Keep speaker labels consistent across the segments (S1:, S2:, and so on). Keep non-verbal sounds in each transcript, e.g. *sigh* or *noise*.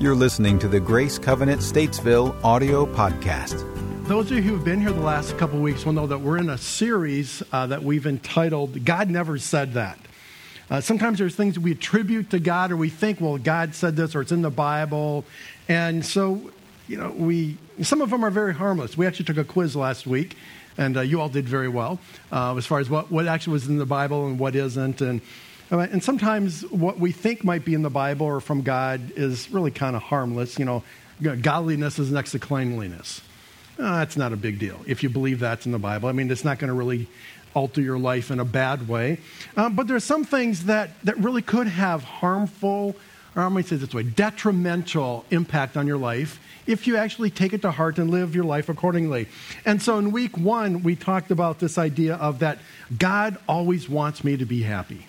S1: You're listening to the Grace Covenant Statesville audio podcast.
S2: Those of you who've been here the last couple weeks will know that we're in a series uh, that we've entitled God Never Said That. Uh, sometimes there's things we attribute to God or we think, well, God said this or it's in the Bible. And so, you know, we, some of them are very harmless. We actually took a quiz last week and uh, you all did very well uh, as far as what, what actually was in the Bible and what isn't. And and sometimes what we think might be in the Bible or from God is really kind of harmless. You know, godliness is next to cleanliness. Uh, that's not a big deal if you believe that's in the Bible. I mean, it's not going to really alter your life in a bad way. Um, but there's some things that, that really could have harmful, or I'm going to say this way, detrimental impact on your life if you actually take it to heart and live your life accordingly. And so in week one, we talked about this idea of that God always wants me to be happy.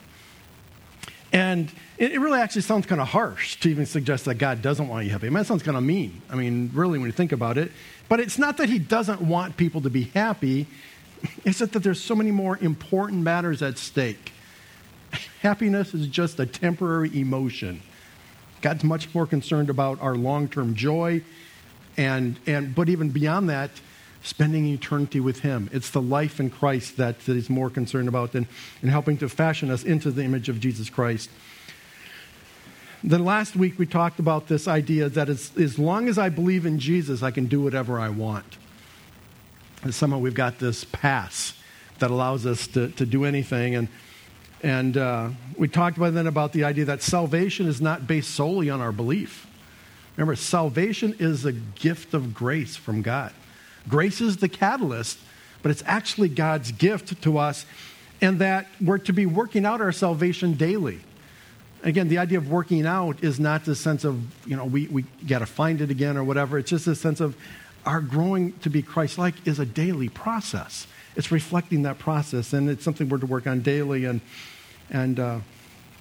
S2: And it, really actually sounds kind of harsh to even suggest that God doesn't want you happy. I mean, that sounds kind of mean. I mean, really, when you think about it. But it's not that He doesn't want people to be happy, it's that there's so many more important matters at stake. Happiness is just a temporary emotion. God's much more concerned about our long term joy, and, and, but even beyond that, spending eternity with Him. It's the life in Christ that, that He's more concerned about than in helping to fashion us into the image of Jesus Christ. Then last week we talked about this idea that as, as long as I believe in Jesus, I can do whatever I want. And somehow we've got this pass that allows us to, to do anything. And, and uh, we talked about then about the idea that salvation is not based solely on our belief. Remember, salvation is a gift of grace from God. Grace is the catalyst, but it's actually God's gift to us, and that we're to be working out our salvation daily. Again, the idea of working out is not the sense of, you know, we, we got to find it again or whatever. It's just a sense of our growing to be Christ like is a daily process. It's reflecting that process, and it's something we're to work on daily. And, and uh,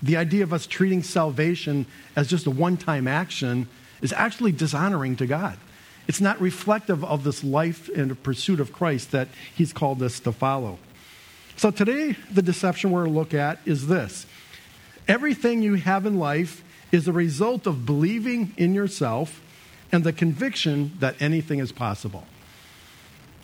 S2: the idea of us treating salvation as just a one time action is actually dishonoring to God. It's not reflective of this life and pursuit of Christ that he's called us to follow. So today, the deception we're going to look at is this everything you have in life is a result of believing in yourself and the conviction that anything is possible.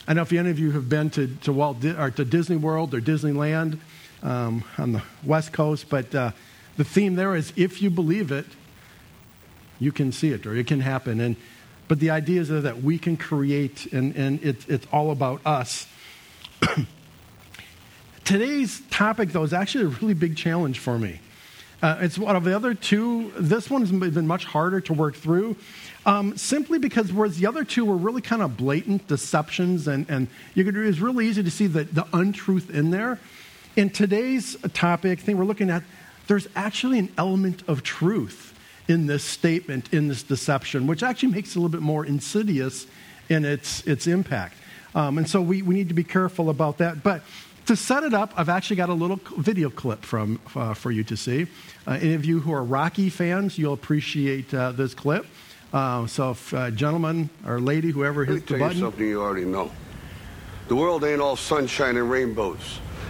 S2: I know if any of you have been to, to, Walt, or to Disney World or Disneyland um, on the West Coast, but uh, the theme there is if you believe it, you can see it or it can happen. And but the idea is that we can create, and, and it, it's all about us. *clears throat* Today's topic, though, is actually a really big challenge for me. Uh, it's one of the other two. This one has been much harder to work through, um, simply because whereas the other two were really kind of blatant deceptions, and, and you could, it was really easy to see the, the untruth in there. In today's topic, thing we're looking at, there's actually an element of truth in this statement, in this deception, which actually makes it a little bit more insidious in its, its impact. Um, and so we, we need to be careful about that. But to set it up, I've actually got a little video clip from, uh, for you to see. Uh, any of you who are Rocky fans, you'll appreciate uh, this clip. Uh, so, if, uh, gentleman or lady, whoever hits
S3: the button.
S2: Let me
S3: tell you something you already know. The world ain't all sunshine and rainbows.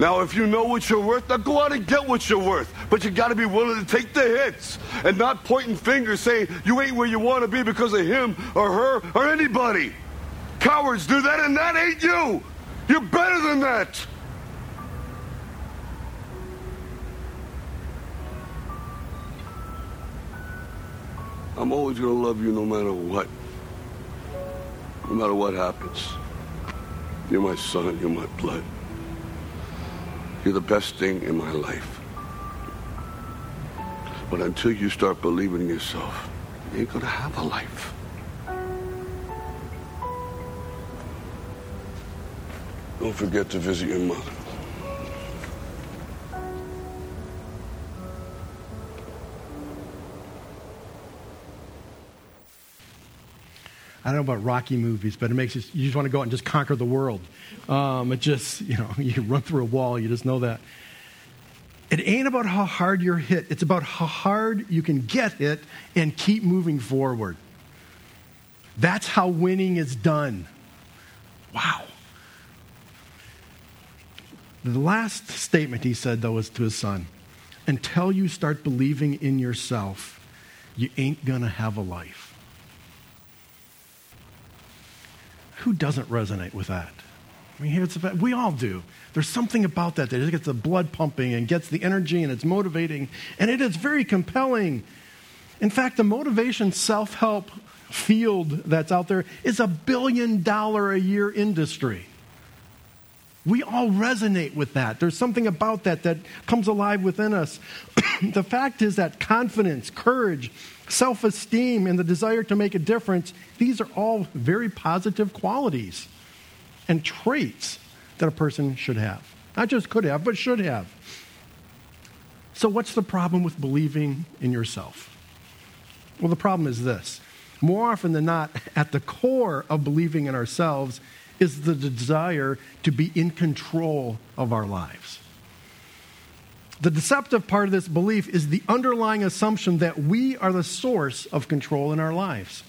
S3: Now, if you know what you're worth, now go out and get what you're worth. But you got to be willing to take the hits and not pointing fingers saying you ain't where you want to be because of him or her or anybody. Cowards do that, and that ain't you. You're better than that. I'm always going to love you no matter what. No matter what happens. You're my son, you're my blood. You're the best thing in my life. But until you start believing in yourself, you ain't gonna have a life. Don't forget to visit your mother.
S2: I don't know about Rocky movies, but it makes you, you just want to go out and just conquer the world. Um, it just, *laughs* you know, you run through a wall, you just know that. It ain't about how hard you're hit, it's about how hard you can get hit and keep moving forward. That's how winning is done. Wow. The last statement he said, though, was to his son Until you start believing in yourself, you ain't going to have a life. Who doesn't resonate with that? I mean, here's the we all do. There's something about that that just gets the blood pumping and gets the energy and it's motivating, and it is very compelling. In fact, the motivation self help field that's out there is a billion dollar a year industry. We all resonate with that. There's something about that that comes alive within us. *coughs* the fact is that confidence, courage, self esteem, and the desire to make a difference, these are all very positive qualities and traits that a person should have. Not just could have, but should have. So, what's the problem with believing in yourself? Well, the problem is this more often than not, *laughs* at the core of believing in ourselves is the desire to be in control of our lives. The deceptive part of this belief is the underlying assumption that we are the source of control in our lives.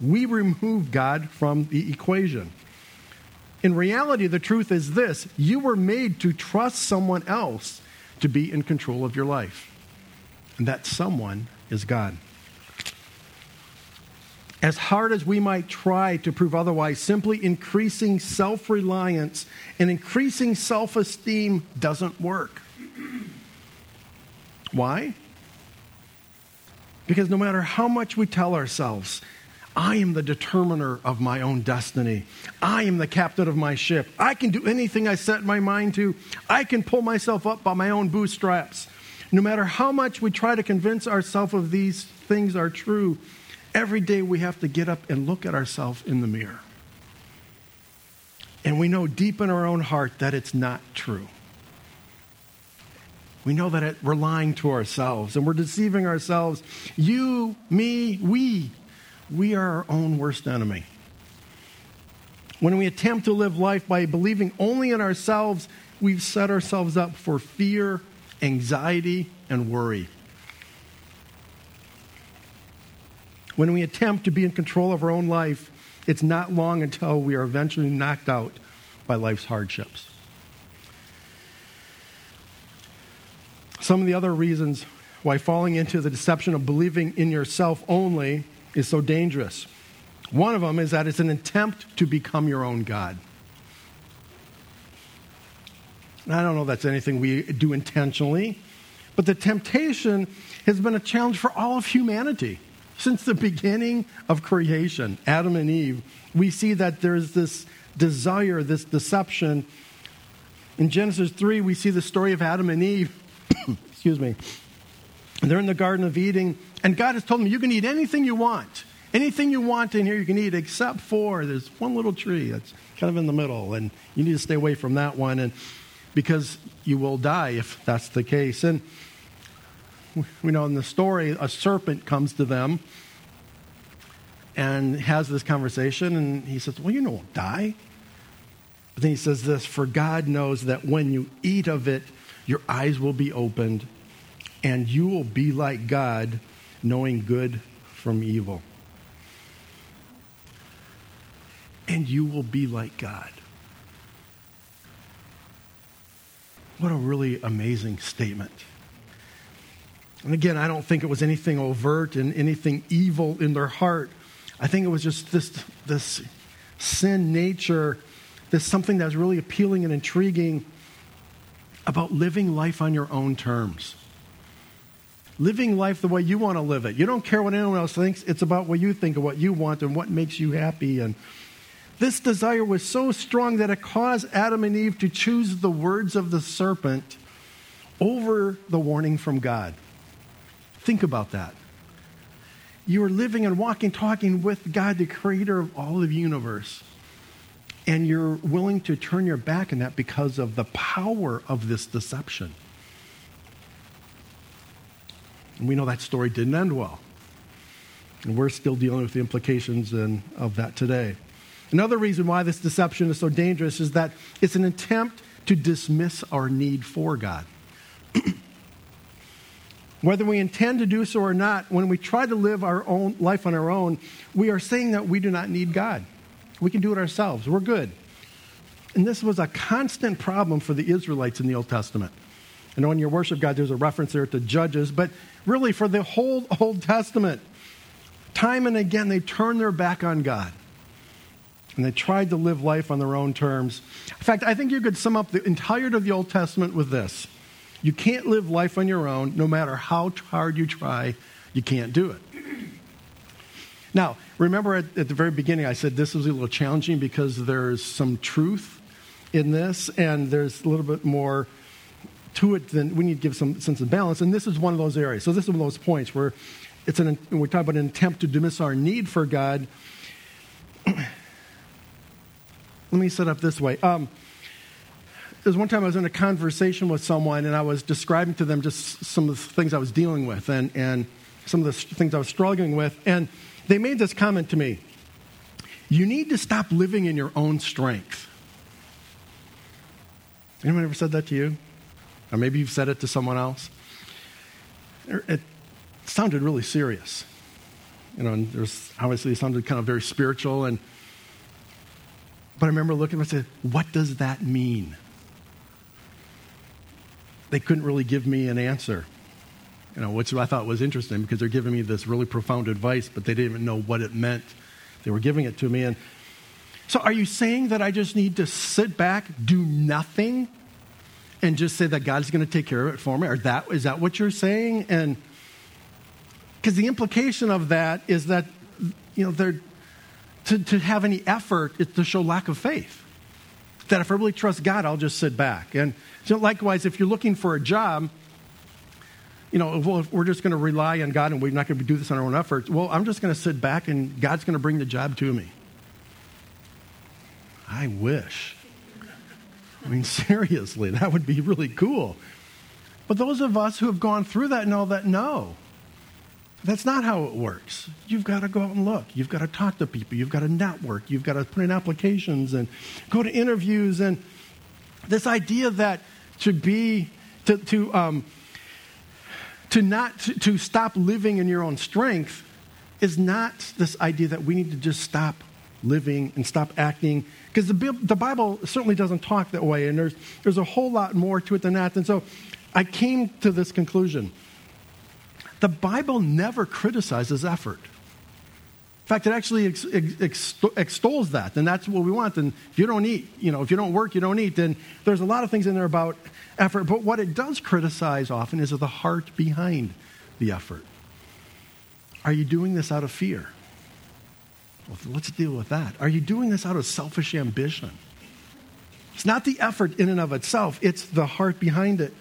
S2: We remove God from the equation. In reality, the truth is this you were made to trust someone else to be in control of your life. And that someone is God. As hard as we might try to prove otherwise, simply increasing self reliance and increasing self esteem doesn't work. Why? Because no matter how much we tell ourselves, I am the determiner of my own destiny. I am the captain of my ship. I can do anything I set my mind to. I can pull myself up by my own bootstraps. No matter how much we try to convince ourselves of these things are true, Every day we have to get up and look at ourselves in the mirror. And we know deep in our own heart that it's not true. We know that it, we're lying to ourselves and we're deceiving ourselves. You, me, we, we are our own worst enemy. When we attempt to live life by believing only in ourselves, we've set ourselves up for fear, anxiety, and worry. When we attempt to be in control of our own life, it's not long until we are eventually knocked out by life's hardships. Some of the other reasons why falling into the deception of believing in yourself only is so dangerous. One of them is that it's an attempt to become your own God. I don't know if that's anything we do intentionally, but the temptation has been a challenge for all of humanity. Since the beginning of creation, Adam and Eve, we see that there's this desire, this deception. In Genesis 3, we see the story of Adam and Eve. *coughs* Excuse me. They're in the Garden of Eden, and God has told them, You can eat anything you want. Anything you want in here, you can eat, except for there's one little tree that's kind of in the middle, and you need to stay away from that one, and because you will die if that's the case. And we know in the story, a serpent comes to them and has this conversation, and he says, Well, you know, won't die. But then he says this For God knows that when you eat of it, your eyes will be opened, and you will be like God, knowing good from evil. And you will be like God. What a really amazing statement. And again, I don't think it was anything overt and anything evil in their heart. I think it was just this, this sin nature, this something that's really appealing and intriguing about living life on your own terms. Living life the way you want to live it. You don't care what anyone else thinks. It's about what you think and what you want and what makes you happy. And this desire was so strong that it caused Adam and Eve to choose the words of the serpent over the warning from God. Think about that. You are living and walking, talking with God, the creator of all of the universe. And you're willing to turn your back on that because of the power of this deception. And we know that story didn't end well. And we're still dealing with the implications of that today. Another reason why this deception is so dangerous is that it's an attempt to dismiss our need for God. *clears throat* Whether we intend to do so or not, when we try to live our own life on our own, we are saying that we do not need God. We can do it ourselves. We're good. And this was a constant problem for the Israelites in the Old Testament. I know in your worship God, there's a reference there to Judges, but really for the whole *laughs* Old Testament, time and again, they turned their back on God. And they tried to live life on their own terms. In fact, I think you could sum up the entirety of the Old Testament with this You can't live life on your own, no matter how hard you try, you can't do it. Now, remember at, at the very beginning, I said this was a little challenging because there's some truth in this, and there's a little bit more to it than we need to give some sense of balance. And this is one of those areas. So this is one of those points where it's an, we're talking about an attempt to dismiss our need for God. *clears throat* Let me set up this way. Um, there's one time I was in a conversation with someone, and I was describing to them just some of the things I was dealing with and, and some of the things I was struggling with. And they made this comment to me You need to stop living in your own strength. Anyone ever said that to you? Or maybe you've said it to someone else? It sounded really serious. You know, and there's obviously it sounded kind of very spiritual and but I remember looking and I said, what does that mean? They couldn't really give me an answer. You know, which I thought was interesting because they're giving me this really profound advice, but they didn't even know what it meant. They were giving it to me. And so, are you saying that I just need to sit back, do nothing, and just say that God's going to take care of it for me? Or that is that what you're saying? And because the implication of that is that you know they're to, to have any effort is to show lack of faith. That if I really trust God, I'll just sit back. And so likewise, if you're looking for a job, you know, well, if we're just going to rely on God and we're not going to do this on our own efforts, well, I'm just going to sit back and God's going to bring the job to me. I wish. I mean, *laughs* seriously, that would be really cool. But those of us who have gone through that know that no, that's not how it works. You've got to go out and look. You've got to talk to people. You've got to network. You've got to put in applications and go to interviews. And this idea that to be, to, to, um, to not, to, to stop living in your own strength is not this idea that we need to just stop living and stop acting. Because the, the Bible certainly doesn't talk that way, and there's, there's a whole lot more to it than that. And so I came to this conclusion. The Bible never criticizes effort. Fact, it actually ex- ex- extols that, and that's what we want. And if you don't eat, you know, if you don't work, you don't eat. Then there's a lot of things in there about effort. But what it does criticize often is the heart behind the effort. Are you doing this out of fear? Well, let's deal with that. Are you doing this out of selfish ambition? It's not the effort in and of itself, it's the heart behind it.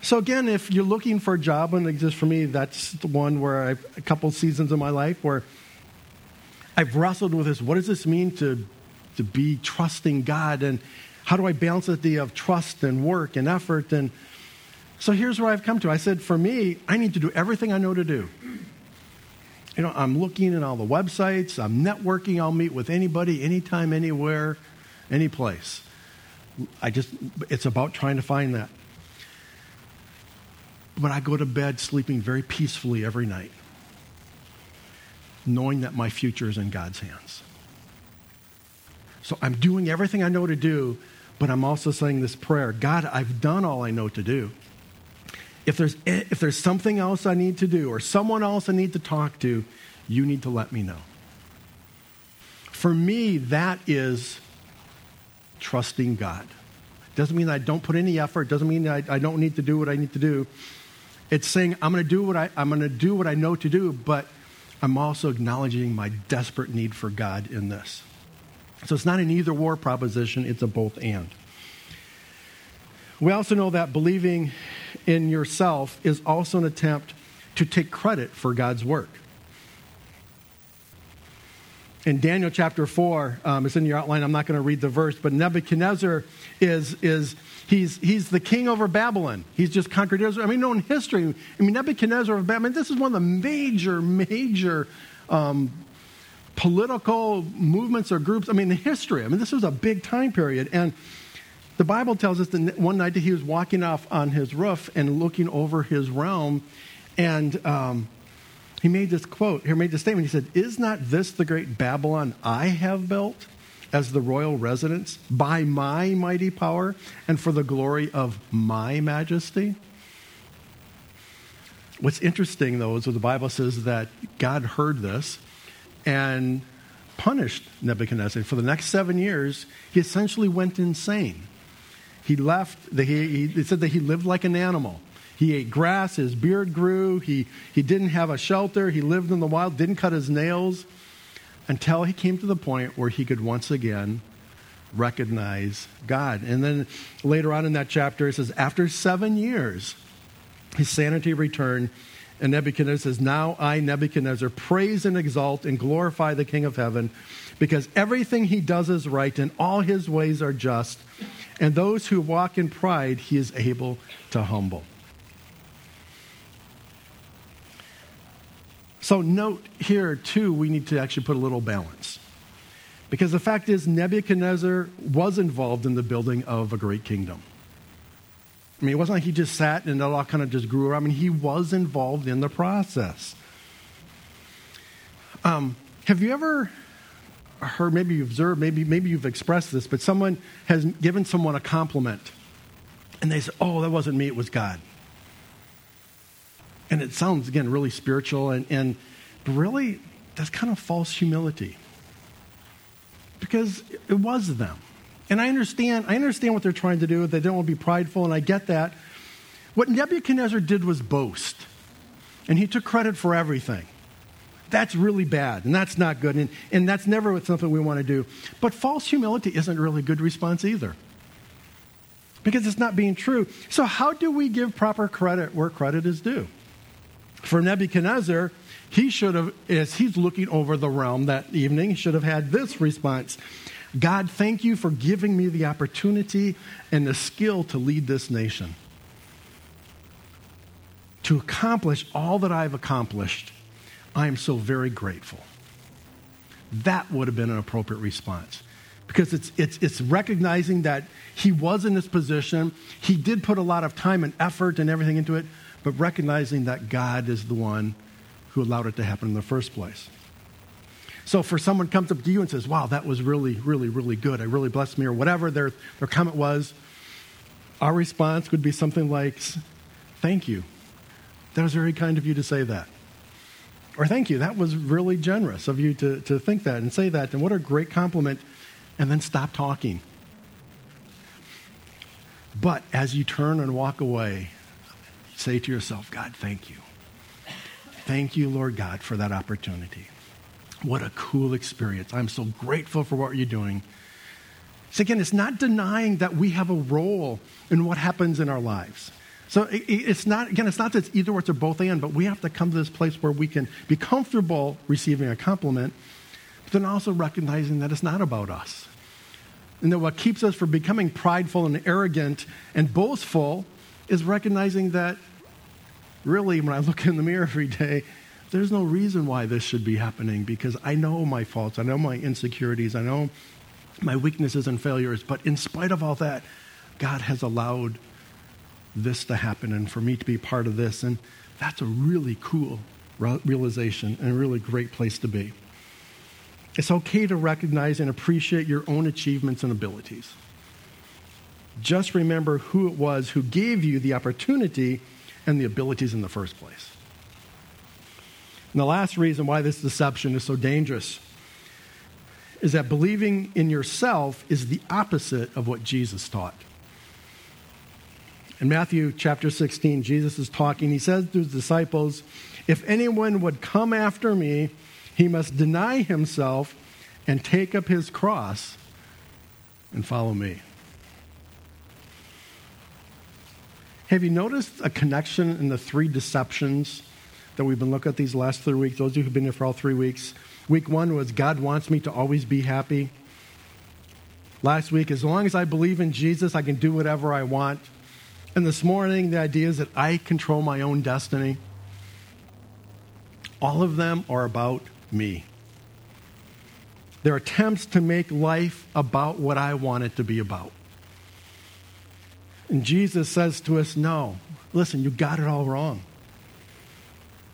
S2: So, again, if you're looking for a job, and just for me, that's the one where a couple seasons of my life where I've wrestled with this what does this mean to, to be trusting God? And how do I balance the idea of trust and work and effort? And so here's where I've come to. I said, for me, I need to do everything I know to do. You know, I'm looking at all the websites, I'm networking, I'll meet with anybody, anytime, anywhere, any place. I just, it's about trying to find that. But I go to bed sleeping very peacefully every night, knowing that my future is in God's hands. So I'm doing everything I know to do, but I'm also saying this prayer God, I've done all I know to do if there's, if there's something else I need to do or someone else I need to talk to, you need to let me know. For me, that is trusting God. Doesn't mean I don't put any effort. Doesn't mean I, I don't need to do what I need to do. It's saying I'm going to do what I I'm going to do what I know to do, but I'm also acknowledging my desperate need for God in this. So it's not an either war proposition, it's a both and. We also know that believing in yourself is also an attempt to take credit for God's work. In Daniel chapter 4, um, it's in your outline, I'm not going to read the verse, but Nebuchadnezzar is, is he's, he's the king over Babylon. He's just conquered Israel. I mean, known history. I mean, Nebuchadnezzar of Babylon, this is one of the major, major um, political movements or groups. I mean, in history. I mean, this was a big time period. And the Bible tells us that one night that he was walking off on his roof and looking over his realm, and um, he made this quote, he made this statement. He said, Is not this the great Babylon I have built as the royal residence by my mighty power and for the glory of my majesty? What's interesting, though, is that the Bible says that God heard this and punished Nebuchadnezzar. For the next seven years, he essentially went insane. He left, the, he, he said that he lived like an animal. He ate grass, his beard grew, he, he didn't have a shelter, he lived in the wild, didn't cut his nails until he came to the point where he could once again recognize God. And then later on in that chapter, it says, after seven years, his sanity returned. And Nebuchadnezzar says, Now I, Nebuchadnezzar, praise and exalt and glorify the King of heaven, because everything he does is right and all his ways are just. And those who walk in pride, he is able to humble. So, note here, too, we need to actually put a little balance. Because the fact is, Nebuchadnezzar was involved in the building of a great kingdom. I mean, it wasn't like he just sat and it all kind of just grew around. I mean, he was involved in the process. Um, have you ever heard, maybe you've observed, maybe, maybe you've expressed this, but someone has given someone a compliment and they say, Oh, that wasn't me, it was God. And it sounds, again, really spiritual, and, and really, that's kind of false humility. Because it was them. And I understand, I understand what they're trying to do. They don't want to be prideful, and I get that. What Nebuchadnezzar did was boast. And he took credit for everything. That's really bad, and that's not good. And, and that's never something we want to do. But false humility isn't really a good response either. Because it's not being true. So, how do we give proper credit where credit is due? For Nebuchadnezzar, he should have, as he's looking over the realm that evening, should have had this response God, thank you for giving me the opportunity and the skill to lead this nation. To accomplish all that I've accomplished, I am so very grateful. That would have been an appropriate response because it's, it's, it's recognizing that he was in this position. He did put a lot of time and effort and everything into it, but recognizing that God is the one who allowed it to happen in the first place. So for someone comes up to you and says, wow, that was really, really, really good. I really blessed me, or whatever their, their comment was, our response would be something like, thank you. That was very kind of you to say that. Or thank you. That was really generous of you to, to think that and say that. And what a great compliment. And then stop talking. But as you turn and walk away, say to yourself, God, thank you. Thank you, Lord God, for that opportunity. What a cool experience. I'm so grateful for what you're doing. So, again, it's not denying that we have a role in what happens in our lives. So, it's not, again, it's not that it's either or, it's both and, but we have to come to this place where we can be comfortable receiving a compliment, but then also recognizing that it's not about us. And that what keeps us from becoming prideful and arrogant and boastful is recognizing that really, when I look in the mirror every day, there's no reason why this should be happening because I know my faults, I know my insecurities, I know my weaknesses and failures, but in spite of all that, God has allowed this to happen and for me to be part of this. And that's a really cool realization and a really great place to be. It's okay to recognize and appreciate your own achievements and abilities. Just remember who it was who gave you the opportunity and the abilities in the first place. And the last reason why this deception is so dangerous is that believing in yourself is the opposite of what Jesus taught. In Matthew chapter 16, Jesus is talking. He says to his disciples, If anyone would come after me, he must deny himself and take up his cross and follow me. Have you noticed a connection in the three deceptions that we've been looking at these last three weeks? Those of you who've been here for all three weeks, Week one was God wants me to always be happy. Last week, as long as I believe in Jesus, I can do whatever I want. And this morning, the idea is that I control my own destiny. All of them are about me. They're attempts to make life about what I want it to be about. And Jesus says to us, No, listen, you got it all wrong.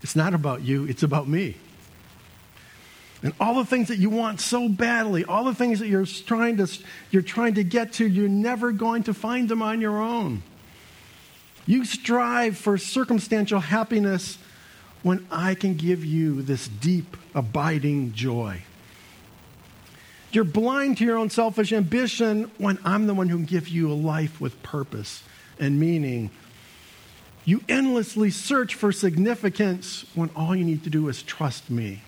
S2: It's not about you, it's about me. And all the things that you want so badly, all the things that you're trying to, you're trying to get to, you're never going to find them on your own. You strive for circumstantial happiness when I can give you this deep, abiding joy. You're blind to your own selfish ambition when I'm the one who can give you a life with purpose and meaning. You endlessly search for significance when all you need to do is trust me.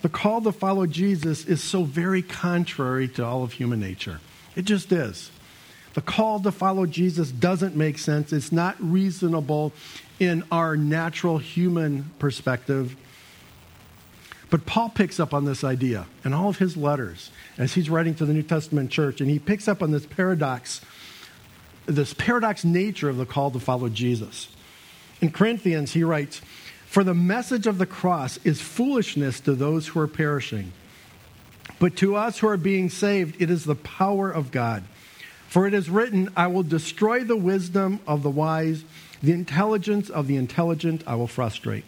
S2: The call to follow Jesus is so very contrary to all of human nature. It just is. The call to follow Jesus doesn't make sense. It's not reasonable in our natural human perspective. But Paul picks up on this idea in all of his letters as he's writing to the New Testament church, and he picks up on this paradox, this paradox nature of the call to follow Jesus. In Corinthians, he writes, for the message of the cross is foolishness to those who are perishing. But to us who are being saved, it is the power of God. For it is written, I will destroy the wisdom of the wise, the intelligence of the intelligent I will frustrate.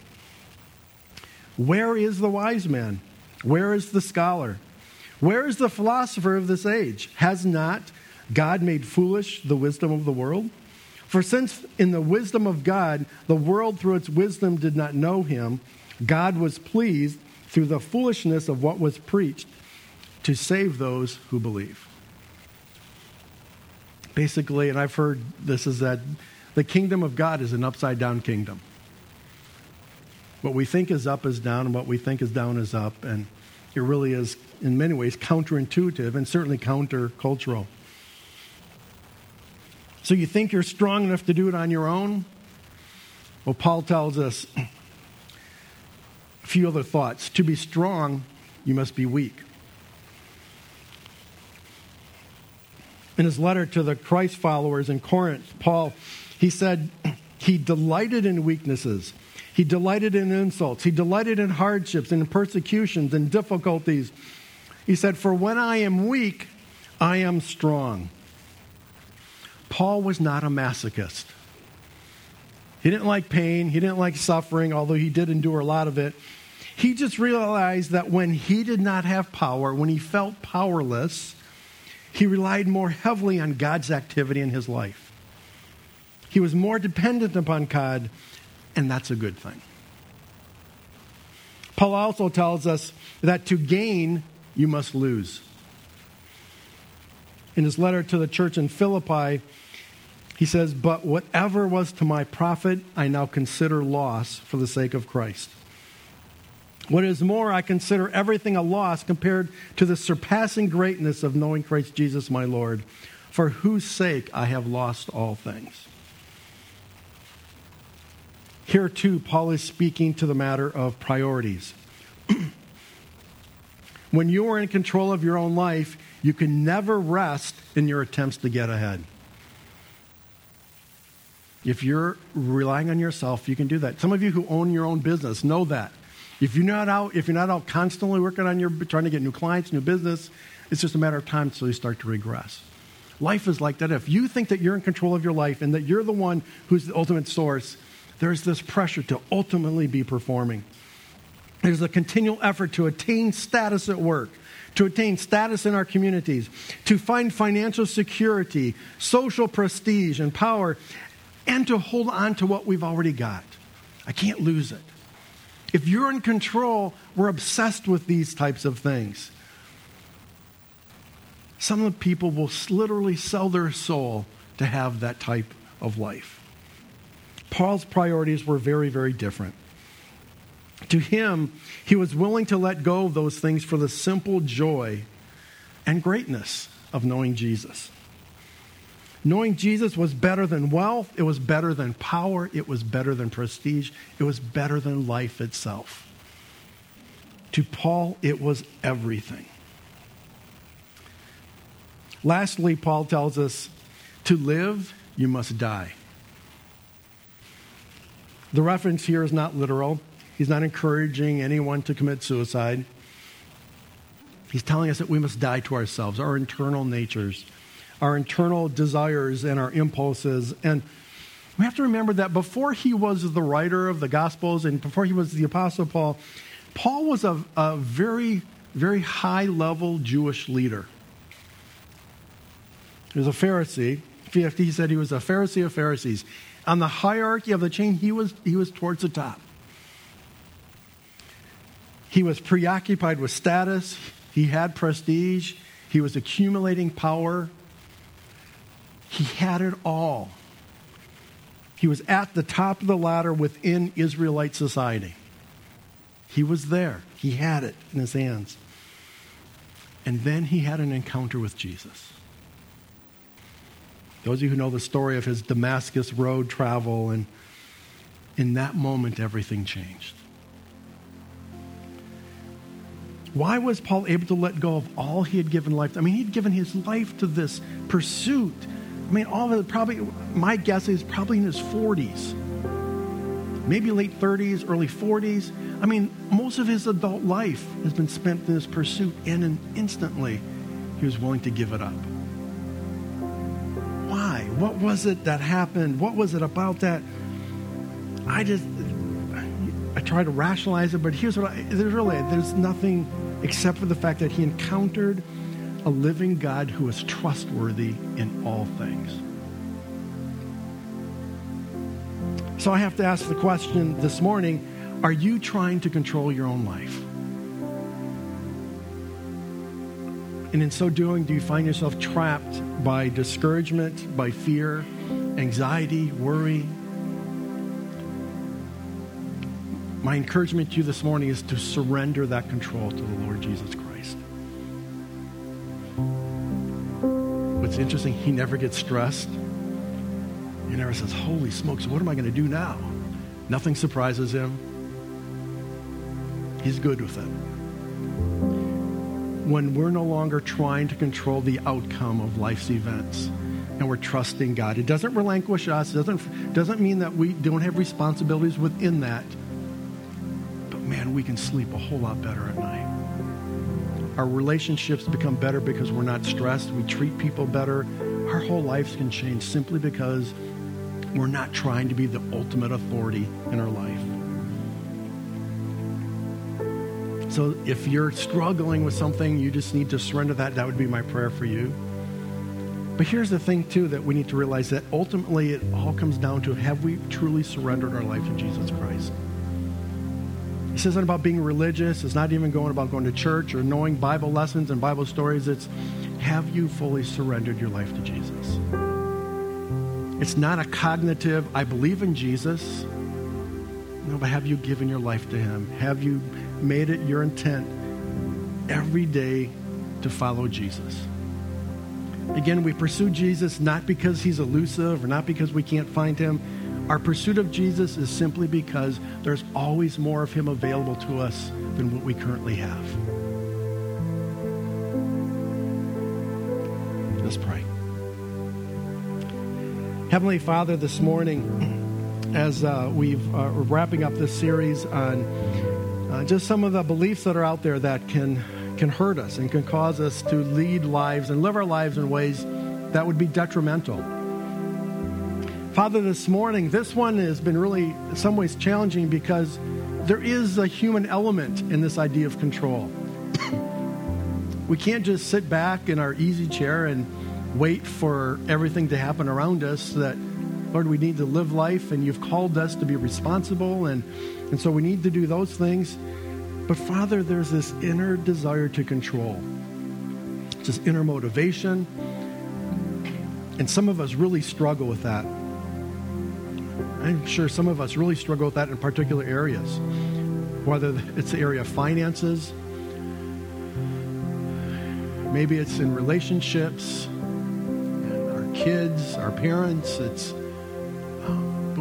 S2: Where is the wise man? Where is the scholar? Where is the philosopher of this age? Has not God made foolish the wisdom of the world? For since in the wisdom of God, the world through its wisdom did not know him, God was pleased through the foolishness of what was preached to save those who believe. Basically, and I've heard this is that the kingdom of God is an upside down kingdom. What we think is up is down, and what we think is down is up. And it really is, in many ways, counterintuitive and certainly countercultural. So you think you're strong enough to do it on your own? Well, Paul tells us a few other thoughts. To be strong, you must be weak. In his letter to the Christ followers in Corinth, Paul, he said, *clears throat* he delighted in weaknesses. He delighted in insults. He delighted in hardships and persecutions and difficulties. He said, For when I am weak, I am strong. Paul was not a masochist. He didn't like pain, he didn't like suffering, although he did endure a lot of it. He just realized that when he did not have power, when he felt powerless, he relied more heavily on God's activity in his life. He was more dependent upon God, and that's a good thing. Paul also tells us that to gain, you must lose in his letter to the church in Philippi, he says, But whatever was to my profit, I now consider loss for the sake of Christ. What is more, I consider everything a loss compared to the surpassing greatness of knowing Christ Jesus my Lord, for whose sake I have lost all things. Here, too, Paul is speaking to the matter of priorities. *clears throat* when you are in control of your own life, you can never rest in your attempts to get ahead. If you're relying on yourself, you can do that. Some of you who own your own business know that. If you're not out, if you're not out constantly working on your trying to get new clients, new business, it's just a matter of time until you start to regress. Life is like that. If you think that you're in control of your life and that you're the one who's the ultimate source, there's this pressure to ultimately be performing. There's a continual effort to attain status at work, to attain status in our communities, to find financial security, social prestige, and power, and to hold on to what we've already got. I can't lose it. If you're in control, we're obsessed with these types of things. Some of the people will literally sell their soul to have that type of life. Paul's priorities were very, very different. To him, he was willing to let go of those things for the simple joy and greatness of knowing Jesus. Knowing Jesus was better than wealth, it was better than power, it was better than prestige, it was better than life itself. To Paul, it was everything. Lastly, Paul tells us to live, you must die. The reference here is not literal. He's not encouraging anyone to commit suicide. He's telling us that we must die to ourselves, our internal natures, our internal desires, and our impulses. And we have to remember that before he was the writer of the Gospels and before he was the Apostle Paul, Paul was a, a very, very high level Jewish leader. He was a Pharisee. He said he was a Pharisee of Pharisees. On the hierarchy of the chain, he was, he was towards the top. He was preoccupied with status, he had prestige, he was accumulating power. He had it all. He was at the top of the ladder within Israelite society. He was there. He had it in his hands. And then he had an encounter with Jesus. Those of you who know the story of his Damascus road travel, and in that moment, everything changed. Why was Paul able to let go of all he had given life? I mean, he'd given his life to this pursuit. I mean, all of it probably, my guess is probably in his 40s, maybe late 30s, early 40s. I mean, most of his adult life has been spent in this pursuit, and instantly he was willing to give it up. What was it that happened? What was it about that? I just, I try to rationalize it, but here's what I, there's really, there's nothing except for the fact that he encountered a living God who is trustworthy in all things. So I have to ask the question this morning are you trying to control your own life? And in so doing, do you find yourself trapped by discouragement, by fear, anxiety, worry? My encouragement to you this morning is to surrender that control to the Lord Jesus Christ. What's interesting, he never gets stressed. He never says, Holy smokes, what am I going to do now? Nothing surprises him. He's good with it when we're no longer trying to control the outcome of life's events and we're trusting God. It doesn't relinquish us, it doesn't, doesn't mean that we don't have responsibilities within that. But man, we can sleep a whole lot better at night. Our relationships become better because we're not stressed. We treat people better. Our whole lives can change simply because we're not trying to be the ultimate authority in our life. So if you're struggling with something, you just need to surrender that. That would be my prayer for you. But here's the thing, too, that we need to realize that ultimately it all comes down to have we truly surrendered our life to Jesus Christ? This isn't about being religious. It's not even going about going to church or knowing Bible lessons and Bible stories. It's have you fully surrendered your life to Jesus? It's not a cognitive, I believe in Jesus. No, but have you given your life to Him? Have you made it your intent every day to follow Jesus. Again, we pursue Jesus not because he's elusive or not because we can't find him. Our pursuit of Jesus is simply because there's always more of him available to us than what we currently have. Let's pray. Heavenly Father, this morning, *clears throat* as uh, we've uh, we're wrapping up this series on uh, just some of the beliefs that are out there that can, can hurt us and can cause us to lead lives and live our lives in ways that would be detrimental. Father, this morning, this one has been really, in some ways, challenging because there is a human element in this idea of control. *coughs* we can't just sit back in our easy chair and wait for everything to happen around us that lord we need to live life and you've called us to be responsible and and so we need to do those things. But Father, there's this inner desire to control, this inner motivation. And some of us really struggle with that. I'm sure some of us really struggle with that in particular areas, whether it's the area of finances, maybe it's in relationships, our kids, our parents, it's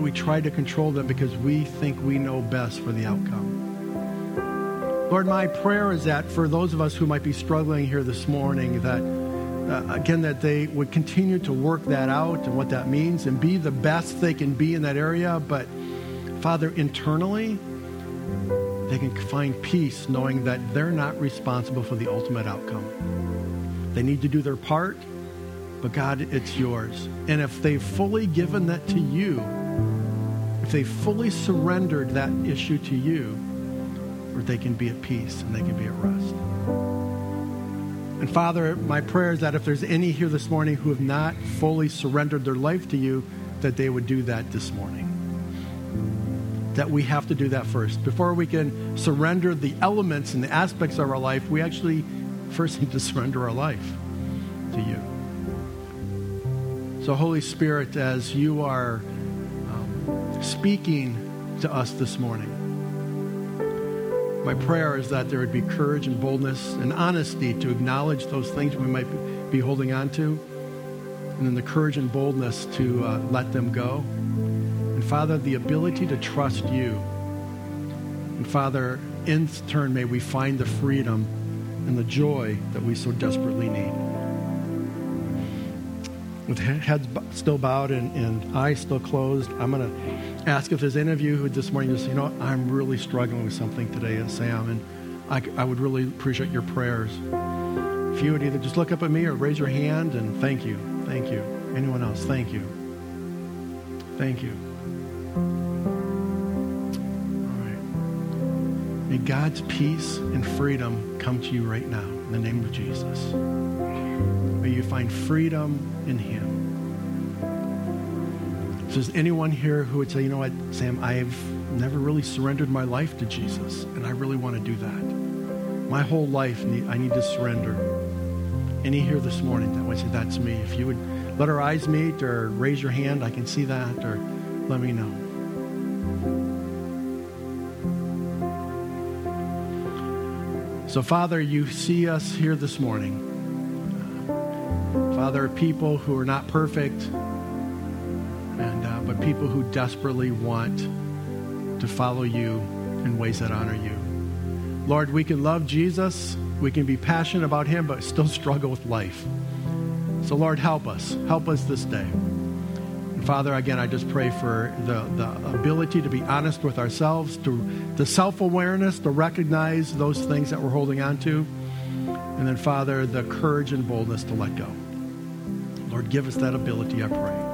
S2: we try to control them because we think we know best for the outcome. Lord, my prayer is that for those of us who might be struggling here this morning, that uh, again, that they would continue to work that out and what that means and be the best they can be in that area. But Father, internally, they can find peace knowing that they're not responsible for the ultimate outcome. They need to do their part, but God, it's yours. And if they've fully given that to you, if they fully surrendered that issue to you, or they can be at peace and they can be at rest. And Father, my prayer is that if there's any here this morning who have not fully surrendered their life to you, that they would do that this morning. That we have to do that first. Before we can surrender the elements and the aspects of our life, we actually first *laughs* need to surrender our life to you. So, Holy Spirit, as you are speaking to us this morning, my prayer is that there would be courage and boldness and honesty to acknowledge those things we might be holding on to, and then the courage and boldness to uh, let them go. And Father, the ability to trust you. And Father, in turn, may we find the freedom and the joy that we so desperately need. With heads still bowed and, and eyes still closed, I'm going to ask if there's any of you who this morning just, you know, I'm really struggling with something today, Sam, and I, I would really appreciate your prayers. If you would either just look up at me or raise your hand and thank you. Thank you. Anyone else? Thank you. Thank you. All right. May God's peace and freedom come to you right now in the name of Jesus. May you find freedom in Him. If there's anyone here who would say, you know what, Sam, I've never really surrendered my life to Jesus, and I really want to do that. My whole life, I need to surrender. Any here this morning that would say, that's me. If you would let our eyes meet or raise your hand, I can see that, or let me know. So, Father, you see us here this morning. Father, people who are not perfect, and uh, but people who desperately want to follow you in ways that honor you. Lord, we can love Jesus, we can be passionate about him, but still struggle with life. So, Lord, help us. Help us this day. And Father, again, I just pray for the, the ability to be honest with ourselves, to the self awareness, to recognize those things that we're holding on to. And then, Father, the courage and boldness to let go. Lord, give us that ability, I pray.